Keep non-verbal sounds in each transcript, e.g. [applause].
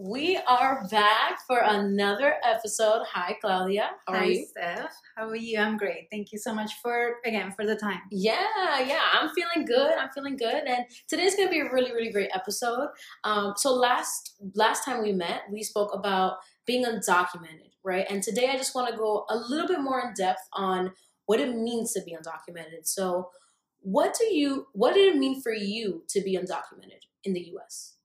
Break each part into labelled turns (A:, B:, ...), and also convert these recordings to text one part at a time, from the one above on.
A: We are back for another episode. Hi, Claudia. How are
B: Hi,
A: you?
B: Steph. How are you? I'm great. Thank you so much for again for the time.
A: Yeah, yeah, I'm feeling good. I'm feeling good, and today's gonna be a really, really great episode. Um, so last last time we met, we spoke about being undocumented, right? And today, I just want to go a little bit more in depth on what it means to be undocumented. So, what do you what did it mean for you to be undocumented in the U.S.?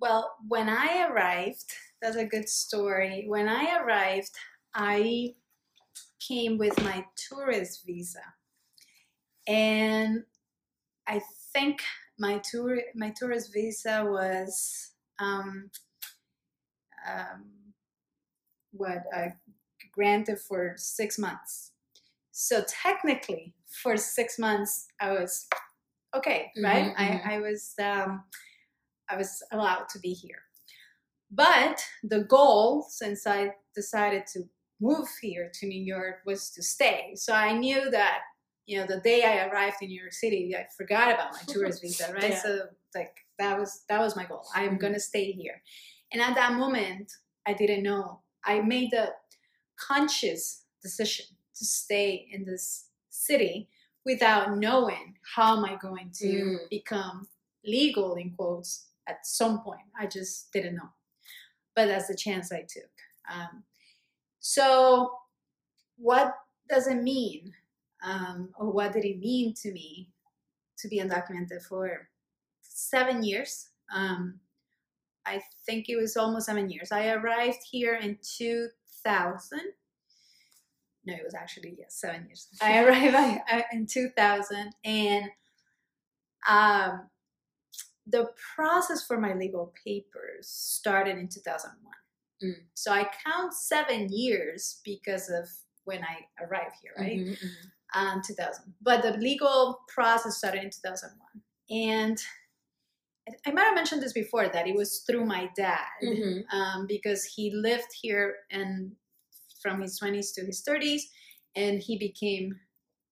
B: Well, when I arrived, that's a good story. When I arrived, I came with my tourist visa, and I think my tour my tourist visa was um, um, what uh, granted for six months. So technically, for six months, I was okay, right?
A: Mhm, mhm.
B: I I was. Um, I was allowed to be here. But the goal, since I decided to move here to New York, was to stay. So I knew that, you know, the day I arrived in New York City, I forgot about my tourist [laughs] visa, right?
A: Yeah.
B: So like that was that was my goal. I am
A: Mhm.
B: gonna stay here. And at that moment, I didn't know. I made the conscious decision to stay in this city without knowing how am I going to
A: Mm.
B: become legal in quotes at some point. I just didn't know. But that's the chance I took. Um, so, what does it mean? Um, or what did it mean to me to be undocumented for seven years? Um, I think it was almost seven years. I arrived here in 2000. No, it was actually, yes, seven years. I [laughs] arrived in 2000 and um, the process for my legal papers started in 2001.
A: Mm.
B: So I count seven years because of when I arrived here, right?
A: Mhm, mhm.
B: Um, 2000. But the legal process started in 2001. And I- might have mentioned this before that it was through my dad
A: Mhm.
B: um, because he lived here and from his 20s to his 30s and he became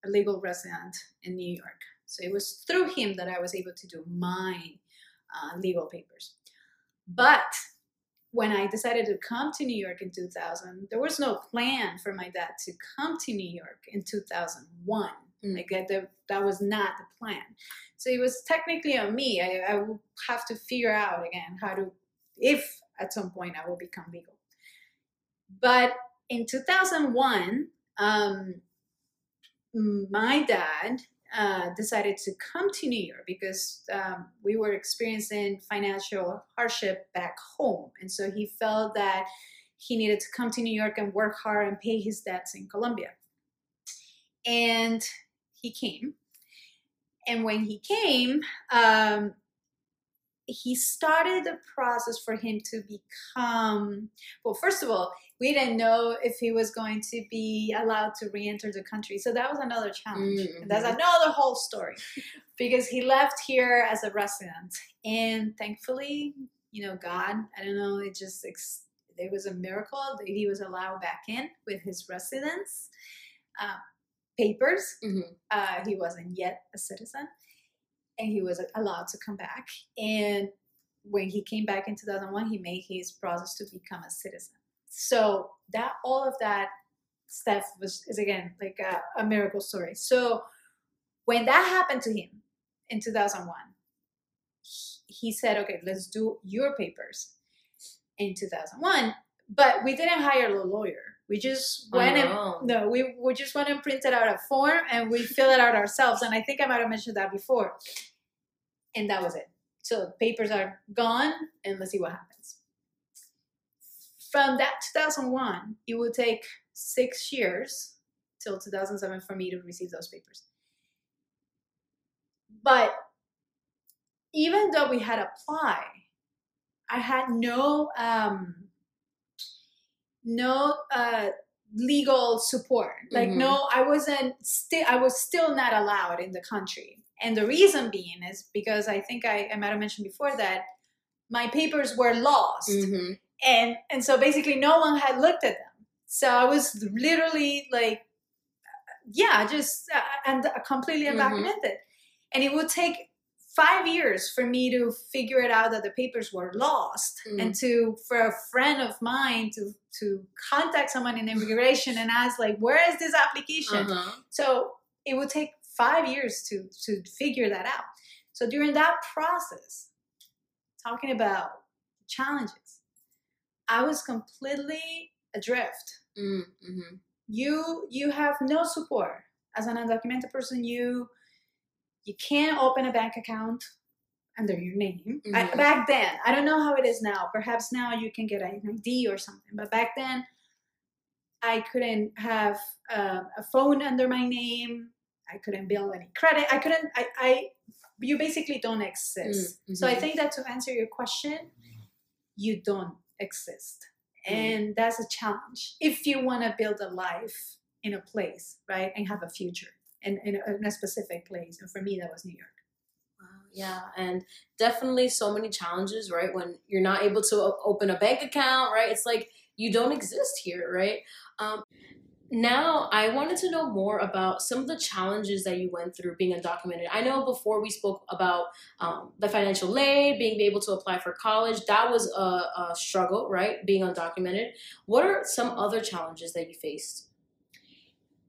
B: a legal resident in New York. So it was through him that I was able to do my uh, legal papers. But when I decided to come to New York in 2000, there was no plan for my dad to come to New York in 2001.
A: Mm.
B: Like that, that, was not the plan. So it was technically on me. I, I will have to figure out again how to, if at some point I will become legal. But in 2001, um, my dad uh, decided to come to New York because um, we were experiencing financial hardship back home. And so he felt that he needed to come to New York and work hard and pay his debts in Colombia. And he came. And when he came, um, he started the process for him to become well first of all we didn't know if he was going to be allowed to re-enter the country. So that was another challenge.
A: Mhm.
B: that's another whole story. Because he left here as a resident. And thankfully you know god i don't know it just it was a miracle that he was allowed back in with his residence uh, papers.
A: Mhm.
B: uh, he wasn't yet a citizen and he was allowed to come back. And when he came back in 2001 he made his process to become a citizen. So that all of that stuff was is again like a, a miracle story. So when that happened to him in 2001 he- he said okay let's do your papers in 2001 but we didn't hire a lawyer we just went and
A: Oh.
B: no, we, we just went and printed out a form and we fill it out ourselves. And I think I might have mentioned that before. And that was it. So papers are gone and let's see what happens. From that 2001, it will take six years till 2007 for me to receive those papers. But even though we had applied, I had no um, no uh, legal support. Like
A: Mhm.
B: no, I wasn't still. I was still not allowed in the country, and the reason being is because I think I, I might have mentioned before that my papers were lost,
A: Mhm.
B: and and so basically no one had looked at them. So I was literally like, yeah, just uh, and completely
A: Mhm.
B: undocumented, and it would take five years for me to figure it out that the papers were lost
A: Mm.
B: and to for a friend of mine to to contact someone in immigration and ask like where is this application
A: Uh-huh.
B: so it would take five years to to figure that out so during that process talking about challenges i was completely adrift
A: Mm-hmm.
B: you you have no support as an undocumented person you you can't open a bank account under your name. I-
A: Mhm.
B: back then i don't know how it is now. Perhaps now you can get an id or something but back then i couldn't have uh, a phone under my name. I couldn't build any credit. I couldn't i, I you basically don't exist. So i
A: mhm.
B: think that to answer your question you don't exist.
A: Mm.
B: and that's a challenge. If you want to build a life in a place right and have a future in, in, a, in a specific place and for me that was new york
A: Yeah, and definitely so many challenges, right? When you're not able to open a bank account, right? It's like you don't exist here, right? Um, now, I wanted to know more about some of the challenges that you went through being undocumented. I know before we spoke about um, the financial aid, being able to apply for college, that was a, a struggle, right? Being undocumented. What are some other challenges that you faced?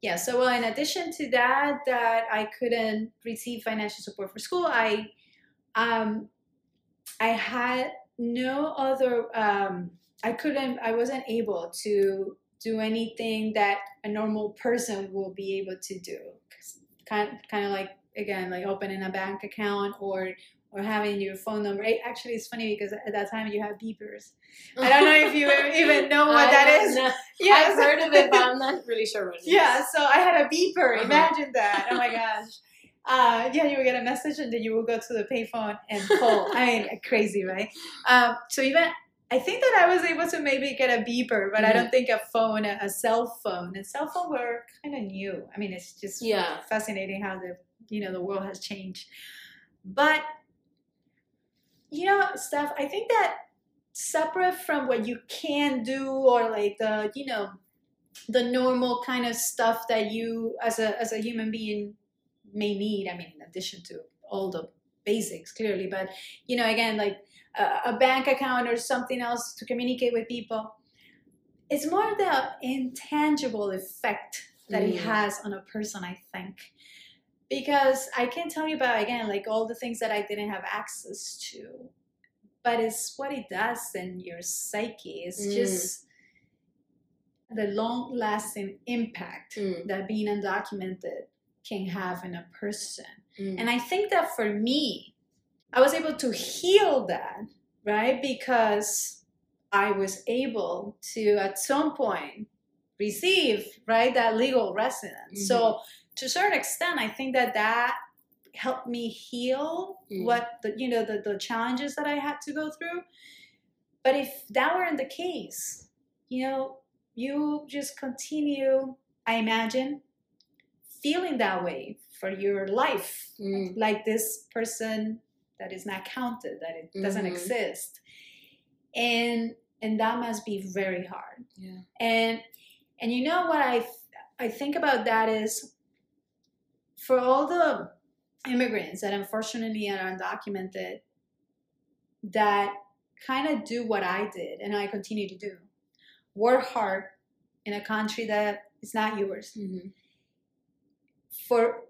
B: Yeah so well in addition to that that i couldn't receive financial support for school i um i had no other um i couldn't i wasn't able to do anything that a normal person will be able to do kind kind of like again like opening a bank account or or having your phone number It- actually it's funny because at that time you have beepers i don't know if you [laughs] even know what
A: I
B: that
A: know. [laughs]
B: Yes.
A: I've heard of it, but I'm not really sure what it is.
B: Yeah, so I had a beeper.
A: Uh-huh.
B: Imagine that. Oh my [laughs] gosh. Uh, yeah, you will get a message and then you will go to the payphone and call. I mean, crazy, right? Um, so even I think that I was able to maybe get a beeper, but I
A: Mhm.
B: don't think a phone, a, a cell phone, and cell phone were kind of new. I mean, it's just
A: Yeah.
B: fascinating how the you know the world has changed. But you know, Steph, I think that separate from what you can do or like the you know the normal kind of stuff that you as a as a human being may need i mean in addition to all the basics clearly but you know again like a, a bank account or something else to communicate with people it's more the intangible effect that it
A: Mm.
B: has on a person i think because i can tell you about again like all the things that i didn't have access to but it's what it does in your psyche it's
A: Mm.
B: just the long lasting impact
A: Mm,
B: that being undocumented can have in a person.
A: mm,
B: And I think that for me, I was able to heal that, right? Because I was able to, at some point, receive, right, that legal residence. So, to a certain extent, I think that that helped me heal
A: Mm.
B: what the, you know, the, the challenges that I had to go through. But if that weren't the case, you know, you just continue, I imagine, feeling that way for your life
A: mm.
B: like this person that is not counted that it doesn't
A: Mhm.
B: exist and and that must be very hard
A: Yeah.
B: and and you know what i i think about that is for all the immigrants that unfortunately are undocumented that kind of do what i did and i continue to do work hard in a country that is not yours
A: Mhm.
B: for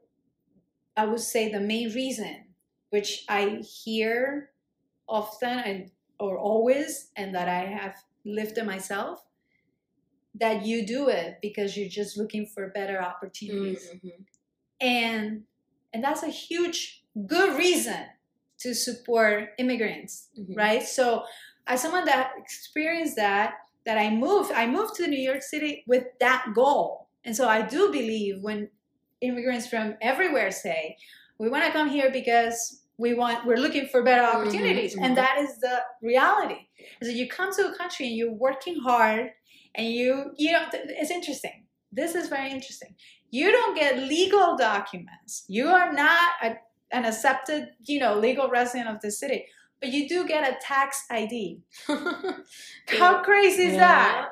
B: I would say the main reason, which I hear often and or always, and that I have lived it myself, that you do it because you're just looking for better opportunities,
A: Mhm.
B: And and that's a huge good reason to support immigrants
A: Mhm.
B: right? So as someone that experienced that that i moved i moved to new york city with that goal. And so i do believe when immigrants from everywhere say we want to come here because we want we're looking for better
A: Mhm,
B: opportunities
A: mhm.
B: and that is the reality. So you come to a country and you're working hard and you you know it's interesting. This is very interesting you don't get legal documents. You are not a, an accepted you know legal resident of the city but you do get a tax id [laughs] how crazy is that?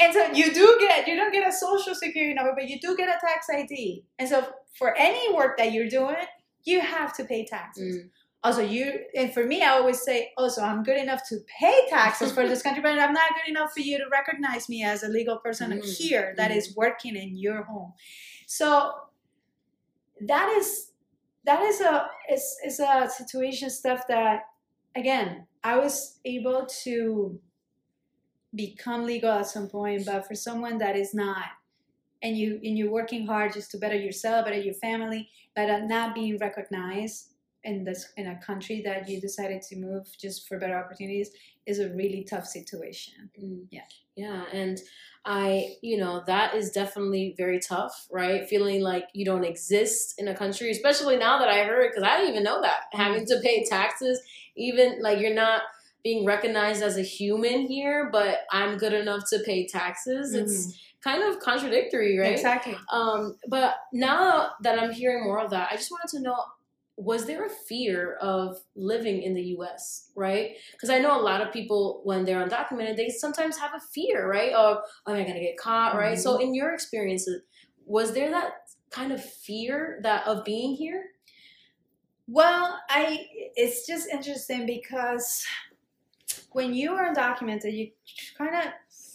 B: And so you do get you don't get a social security number but you do get a tax id and so for any work that you're doing you have to pay taxes.
A: Mm.
B: Also you and for me i always say also i'm good enough to pay taxes for this [laughs] country but i'm not good enough for you to recognize me as a legal person
A: Mm,
B: here that is working in your home. So that is that is a is, is a situation stuff that again i was able to become legal at some point but for someone that is not and you and you're working hard just to better yourself better your family but uh, not being recognized in this in a country that you decided to move just for better opportunities is a really tough situation
A: Mm.
B: Yeah.
A: Yeah. And I, you know, that is definitely very tough, right? Feeling like you don't exist in a country, especially now that I heard, because I didn't even know that. Having to pay taxes, even like you're not being recognized as a human here, but I'm good enough to pay taxes. It's kind of contradictory, right?
B: exactly
A: Um, but now that I'm hearing more of that, I just wanted to know was there a fear of living in the US, right? Because I know a lot of people, when they're undocumented, they sometimes have a fear, right? Of, oh, am I going to get caught, right? So, mm-hmm. in your experiences, was there that kind of fear that of being here?
B: Well, I it's just interesting because when you are undocumented, you kind of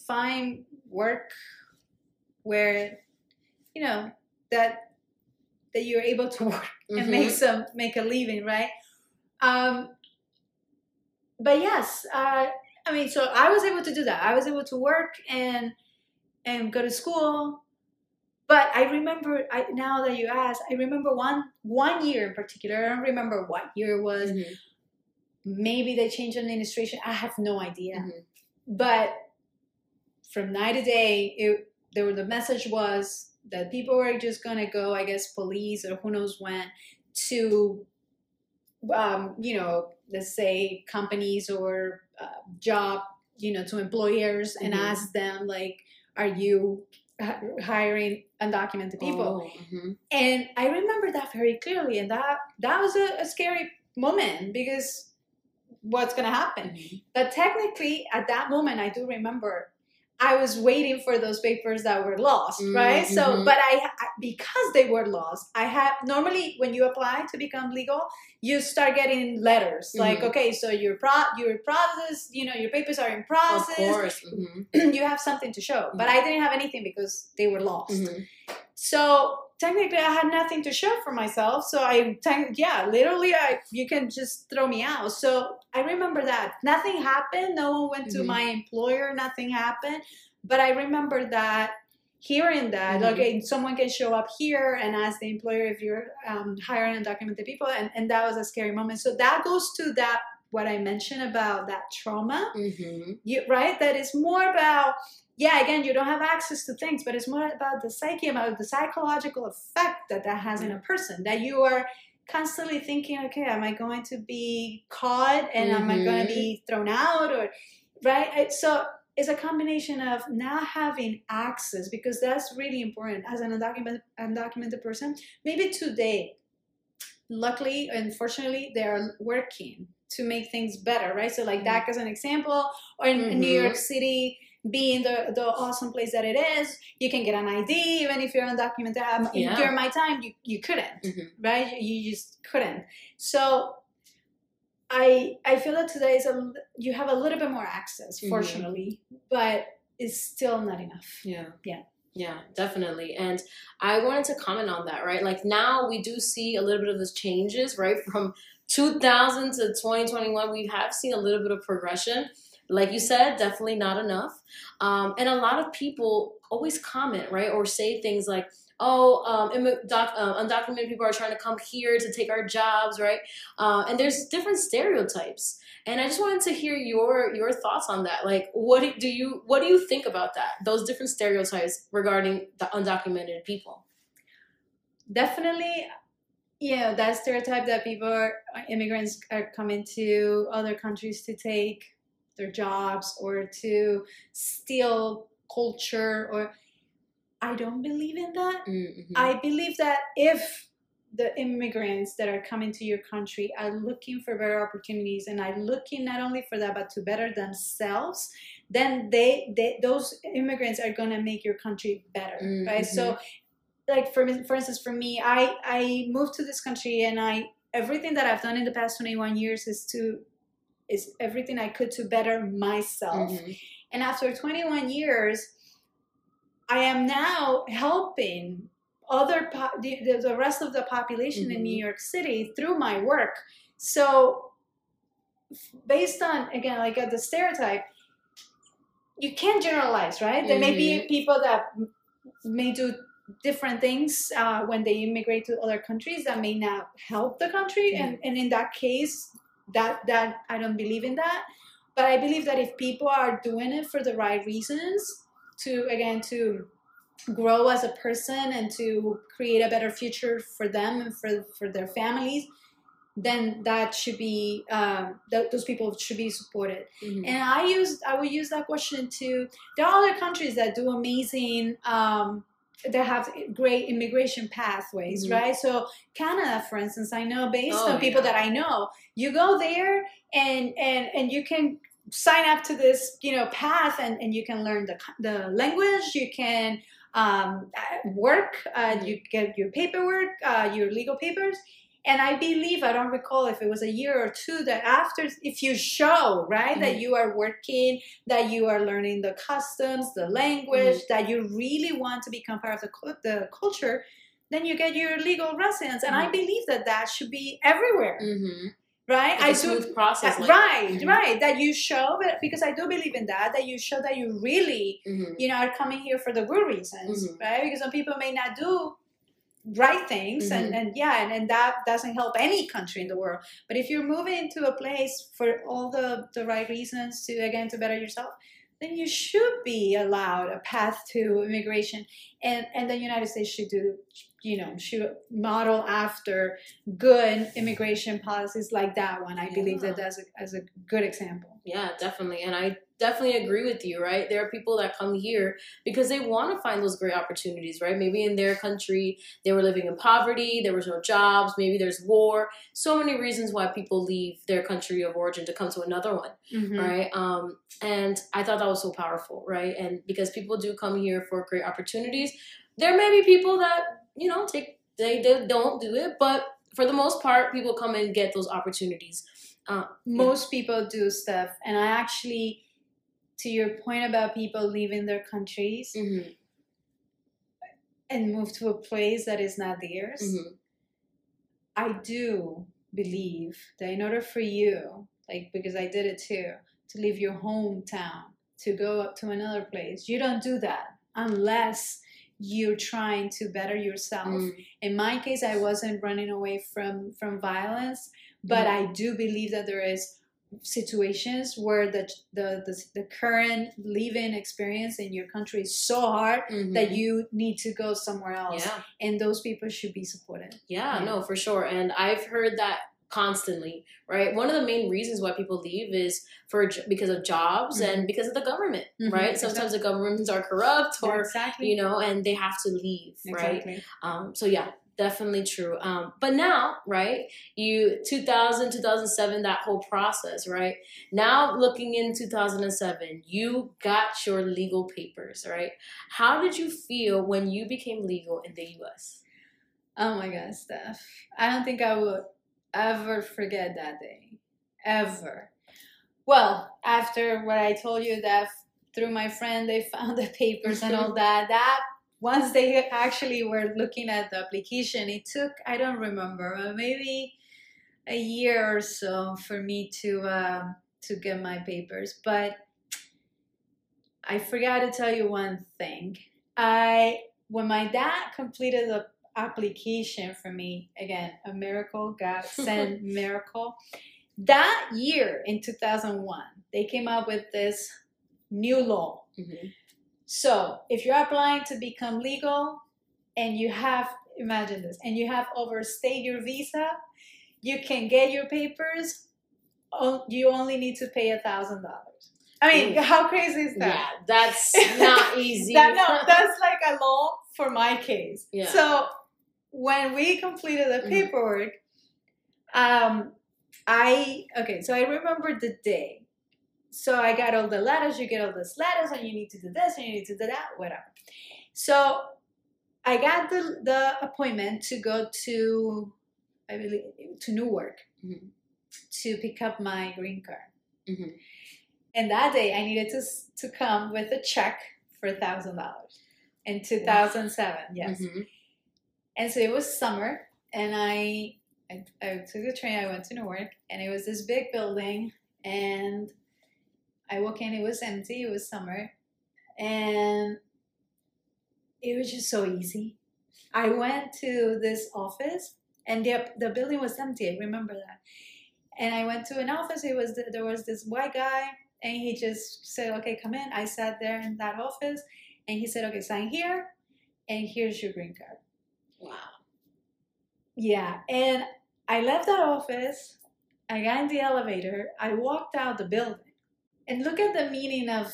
B: find work where you know that that you're able to [laughs] work and make some make a living, right? Um, but yes, uh, I mean, so I was able to do that. I was able to work and and go to school. But I remember, I, now that you ask, I remember one one year in particular. I don't remember what year it was.
A: Mhm.
B: Maybe they changed administration. I have no idea.
A: Mhm.
B: But from night to day, it, there the message was that people were just gonna go, I guess, police or who knows when, to, um, you know, let's say companies or uh, job, you know, to employers and
A: Mhm.
B: ask them like, are you h- hiring undocumented people?
A: Oh, mhm.
B: and I remember that very clearly, and that that was a, a scary moment because what's gonna happen?
A: Mhm.
B: But technically, at that moment, I do remember I was waiting for those papers that were lost, right? So,
A: Mhm.
B: but I, because they were lost, I have normally when you apply to become legal, you start getting letters like,
A: Mhm.
B: okay, so your pro your process, you know, your papers are in process.
A: Of course. Mhm. [clears throat]
B: you have something to show, but I didn't have anything because they were lost.
A: Mhm.
B: So technically, I had nothing to show for myself. So I, yeah, literally, I you can just throw me out. So I remember that nothing happened. No one went to
A: Mhm.
B: my employer. Nothing happened. But I remember that hearing that
A: Mhm.
B: okay, someone can show up here and ask the employer if you're um, hiring undocumented people, and and that was a scary moment. So that goes to that what I mentioned about that trauma
A: Mhm.
B: you right that is more about yeah again you don't have access to things but it's more about the psyche about the psychological effect that that has in a person that you are constantly thinking okay am i going to be caught and am i going to be thrown out or right so it's a combination of not having access because that's really important as an undocumented, undocumented person maybe today luckily unfortunately they are working to make things better right so like
A: Mhm.
B: DACA as an example or in, in New. York City being the, the awesome place that it is you can get an ID even if you're undocumented um,
A: Yeah.
B: during my time you, you couldn't
A: Mhm.
B: right you, just couldn't so I I feel that today is a you have a little bit more access
A: Mhm.
B: fortunately but it's still not enough
A: Yeah.
B: Yeah.
A: Yeah, definitely. And I wanted to comment on that, right? Like now we do see a little bit of this changes, right? From 2000 to 2021, we have seen a little bit of progression. Like you said, definitely not enough. Um, and a lot of people always comment, right? Or say things like, oh, um, doc, uh, undocumented people are trying to come here to take our jobs, right? Uh, and there's different stereotypes. And I just wanted to hear your your thoughts on that. Like, what do- you what do you think about that? Those different stereotypes regarding the undocumented people.
B: definitely you know that stereotype that people are immigrants are coming to other countries to take their jobs or to steal culture or i don't believe in that.
A: Mm-hmm.
B: i believe that if the immigrants that are coming to your country are looking for better opportunities and are looking not only for that but to better themselves then they, they those immigrants are going to make your country better right? So like for for instance for me i i moved to this country and i everything that I've done in the past 21 years is to is everything I could to better myself.
A: Mm-hmm.
B: And after 21 years, I am now helping other po- the, the rest of the population in
A: Mhm.
B: New York City through my work. So based on again like uh, the stereotype you can't generalize right there may be people that may do different things uh, when they immigrate to other countries that may not help the country and, and in that case that that i don't believe in that but i believe that if people are doing it for the right reasons to again to grow as a person and to create a better future for them and for for their families then that should be um, th- those people should be supported
A: Mhm.
B: and I use I would use that question to there are other countries that do amazing um, that have great immigration pathways,
A: Mhm.
B: right? So Canada, for instance, I know based
A: Oh,
B: on people
A: yeah.
B: that I know, you go there and and and you can sign up to this you know path and, and you can learn the the language you can um, uh, work uh,
A: Mhm.
B: you get your paperwork uh, your legal papers and I believe I don't recall if it was a year or two that after if you show right that
A: Mhm.
B: you are working that you are learning the customs the language that you really want to become part of the, the culture then you get your legal residence and I
A: Mhm.
B: believe that that should be everywhere
A: Mhm.
B: right
A: Like
B: I
A: smooth process.
B: uh,
A: like-
B: right
A: Mhm.
B: right that you show but because I do believe in that that you show that you really
A: Mhm.
B: you know are coming here for the good reasons
A: Mhm.
B: right because some people may not do right things and,
A: Mhm.
B: and yeah and, and that doesn't help any country in the world but if you're moving to a place for all the the right reasons to again to better yourself then you should be allowed a path to immigration and and the united states should do you know should model after good immigration policies like that one i believe that
A: Yeah.
B: that's a, as a good example
A: Yeah, definitely. And I definitely agree with you, right? There are people that come here because they want to find those great opportunities, right? Maybe in their country they were living in poverty, there was no jobs, maybe there's war. So many reasons why people leave their country of origin to come to another one,
B: Mhm.
A: right? Um, and I thought that was so powerful, right? And because people do come here for great opportunities, there may be people that, you know, take they, they don't do it, but for the most part, people come and get those opportunities. Uh,
B: most people do stuff and i actually to your point about people leaving their countries
A: mhm,
B: and move to a place that is not theirs
A: mhm.
B: i do believe that in order for you like because i did it too to leave your hometown to go up to another place you don't do that unless you're trying to better yourself
A: Mm.
B: in my case i wasn't running away from from violence but
A: Mm-hmm.
B: i do believe that there is situations where the the the, the current living experience in your country is so hard that
A: Mhm.
B: you need to go somewhere else
A: yeah
B: and those people should be supported
A: yeah
B: Yeah.
A: no for sure and i've heard that constantly right? One of the main reasons why people leave is for because of jobs
B: Mhm.
A: and because of the government
B: Mhm,
A: right? Sometimes the governments are corrupt or
B: exactly.
A: you know and they have to leave right? Um so yeah definitely true. Um but now right you 2000 2007 that whole process right? Now looking in 2007 you got your legal papers right? How did you feel when you became legal in the us
B: oh my god steph. I don't think i would ever forget that day. Ever. Well after what i told you that through my friend they [laughs] found the papers and all that that once they actually were looking at the application it took i don't remember uh, maybe a year or so for me to um, to get my papers. But i forgot to tell you one thing. I when my dad completed the application for me again a miracle god [laughs] sent miracle that year in 2001 they came up with this new law
A: Mhm.
B: so if you're applying to become legal and you have imagine this and you have overstayed your visa you can get your papers oh, you only need to pay a thousand dollars i mean
A: Ooh.
B: how crazy is that
A: yeah that's [laughs] not easy
B: that, no, [laughs] that's like a law for my case.
A: Yeah.
B: So when we completed the
A: Mhm.
B: paperwork, um, I okay. So I remember the day. So I got all the letters. You get all these letters, and you need to do this, and you need to do that, whatever. So I got the the appointment to go to I believe, to Newark
A: Mhm.
B: to pick up my green card.
A: Mhm.
B: And that day, I needed to to come with a check for a thousand dollars in 2007. Yes.
A: Mhm.
B: And so it was summer, and I, I I took the train. I went to Newark, and it was this big building, and I walk in. It was empty. It was summer, and it was just so easy. I went to this office, and the the building was empty. I remember that. And I went to an office. It was there was this white guy, and he just said, "Okay, come in." I sat there in that office, and he said, "Okay, sign here, and here's your green card."
A: Wow.
B: Yeah, and I left that office. I got in the elevator. I walked out the building, and look at the meaning of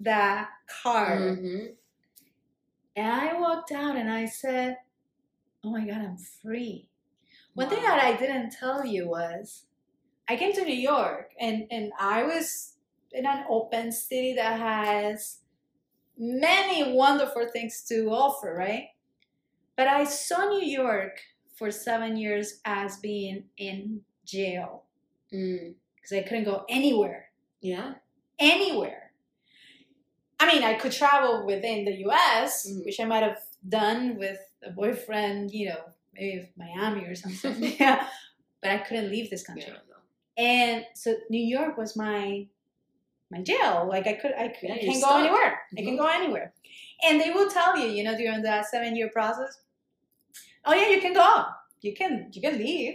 B: that card.
A: Mhm.
B: And I walked out, and I said, "Oh my God, I'm free." One thing that I didn't tell you was, I came to New York, and and I was in an open city that has many wonderful things to offer, right? But I saw New York for seven years as being in jail
A: Mm.
B: because I couldn't go anywhere,
A: Yeah.
B: anywhere. I mean, I could travel within the U.S.,
A: Mhm.
B: which I might have done with a boyfriend, you know, maybe Miami or something. yeah, [laughs] but I couldn't leave this country.
A: Yeah. no.
B: And so New York was my my jail. Like I could I, could,
A: Yeah,
B: I can go
A: stuck.
B: anywhere. I
A: Mhm.
B: can go anywhere. And they will tell you, you know, during that seven year process, oh yeah, you can go. You can you can leave.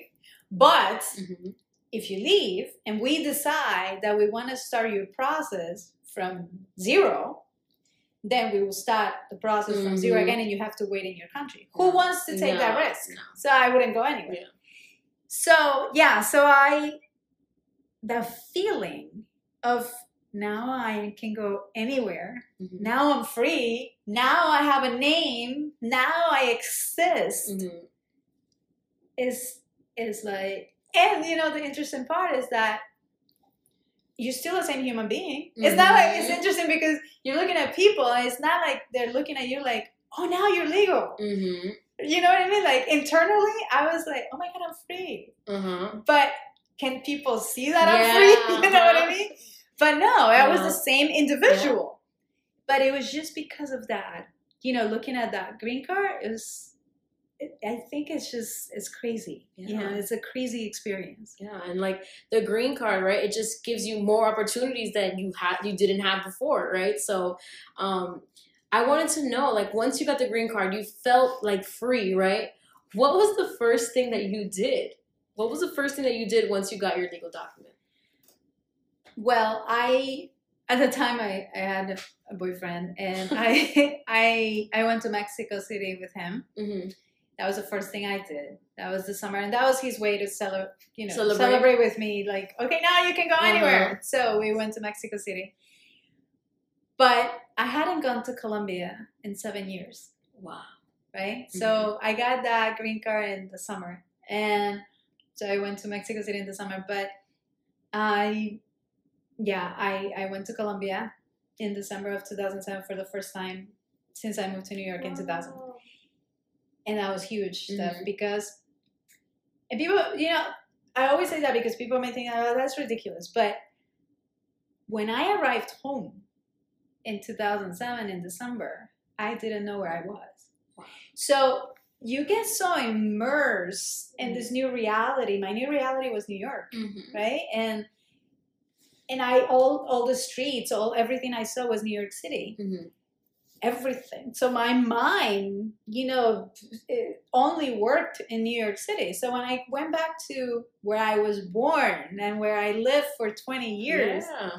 B: But
A: Mhm.
B: if you leave and we decide that we want to start your process from zero, then we will start the process from zero
A: Mhm.
B: again and you have to wait in your country. Who wants to take that risk?
A: no.
B: So I wouldn't go anywhere.
A: Yeah.
B: So yeah, so I the feeling of now I can go anywhere.
A: Mhm.
B: Now I'm free. Now I have a name. Now I exist.
A: Mhm.
B: Is is like and you know the interesting part is that you're still the same human being. It's not like it's
A: Mhm.
B: interesting because you're looking at people and it's not like they're looking at you like, oh now you're legal.
A: Mhm.
B: You know what I mean? Like internally I was like, oh my god, I'm free.
A: Uh-huh.
B: but can people see that I'm free? [laughs] You know what I
A: uh-huh.
B: mean? But no, I was the same individual. But it was just because of that. You know, looking at that green card, it was. It, I think it's just it's crazy. You know,
A: Yeah.
B: it's a crazy experience.
A: Yeah, and like the green card, right? It just gives you more opportunities that you had you didn't have before, right? So, um, I wanted to know, like, once you got the green card, you felt like free, right? What was the first thing that you did? What was the first thing that you did once you got your legal document?
B: Well, I at the time I, I had a boyfriend, and I [laughs] I I went to Mexico City with him.
A: Mm-hmm.
B: That was the first thing I did. That was the summer, and that was his way to celebrate, you know,
A: Celebrate.
B: celebrate, with me. Like, okay, now you can go
A: Uh-huh.
B: anywhere. So we went to Mexico City, but I hadn't gone to Colombia in seven years,
A: Wow.
B: right?
A: Mm-hmm.
B: So I got that green card in the summer, and so I went to Mexico City in the summer. But I, yeah, I I went to Colombia in December of 2007 for the first time since I moved to New York in 2000 and that was huge stuff
A: Mhm.
B: because and people you know i always say that because people may think oh that's ridiculous but when i arrived home in 2007 in december i didn't know where i was
A: Wow.
B: so you get so immersed in this new reality my new reality was new york
A: Mm-hmm.
B: right and and i all all the streets all everything i saw was new york city
A: Mm-hmm.
B: everything. So my mind, you know, only worked in New York City. So when I went back to where I was born and where I lived for 20 years,
A: Yeah.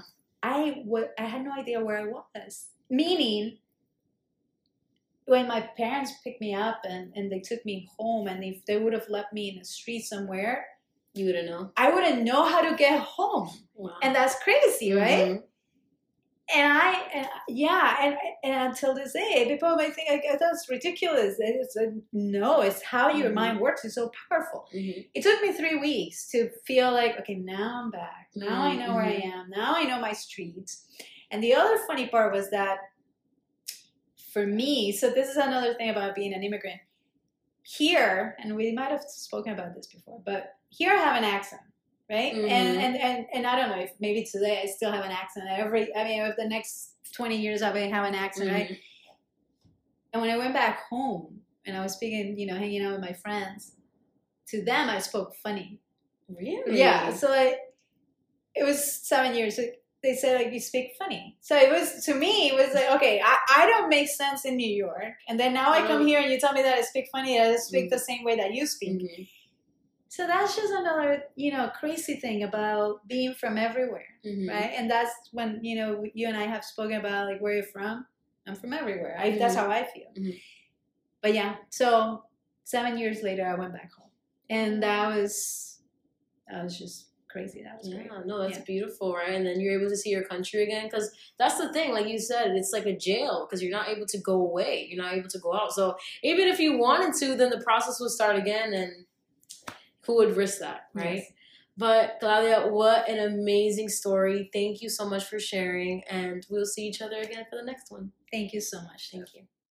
B: I I had no idea where I was. Meaning, when my parents picked me up and, and they took me home, and if they would have left me in the street somewhere,
A: You wouldn't know.
B: I wouldn't know how to get home.
A: Wow.
B: And that's crazy, right?
A: Mhm.
B: and I, and yeah, and, and until this day, people might think like, "Oh, that's ridiculous. And It's a, no, it's how your
A: Mhm.
B: mind works. It's so powerful.
A: Mhm.
B: It took me three weeks to feel like, okay, now I'm back. Now I know where I
A: Mhm.
B: am. Now I know my streets. And the other funny part was that for me, so this is another thing about being an immigrant. Here, and we might have spoken about this before, but here I have an accent, right?
A: Mhm.
B: And, and and and I don't know if maybe today I still have an accent. Every I mean, if the next twenty years I may have an accent, right?
A: Mhm.
B: And when I went back home and I was speaking, you know, hanging out with my friends, to them I spoke funny.
A: Really?
B: Yeah. So I, it was seven years. They said like you speak funny. So it was to me it was like okay, I, I don't make sense in New York, and then now I come
A: Mm.
B: here and you tell me that I speak funny. I speak
A: Mm.
B: the same way that you speak.
A: Mhm.
B: So that's just another you know crazy thing about being from everywhere,
A: Mhm.
B: right? And that's when you know you and I have spoken about like where you're from. I'm from everywhere. I, That's
A: Mhm.
B: how I feel.
A: Mhm.
B: But yeah, so seven years later, I went back home, and that was that was just crazy. That was great.
A: Yeah, no, that's
B: Yeah.
A: beautiful, right? And then you're able to see your country again because that's the thing. Like you said, it's like a jail because you're not able to go away. You're not able to go out. So even if you wanted to, then the process would start again, and who would risk that, right?
B: Yes.
A: But Claudia, what an amazing story! Thank you so much for sharing, and we'll see each other again for the next one.
B: Thank you so much.
A: Thank you.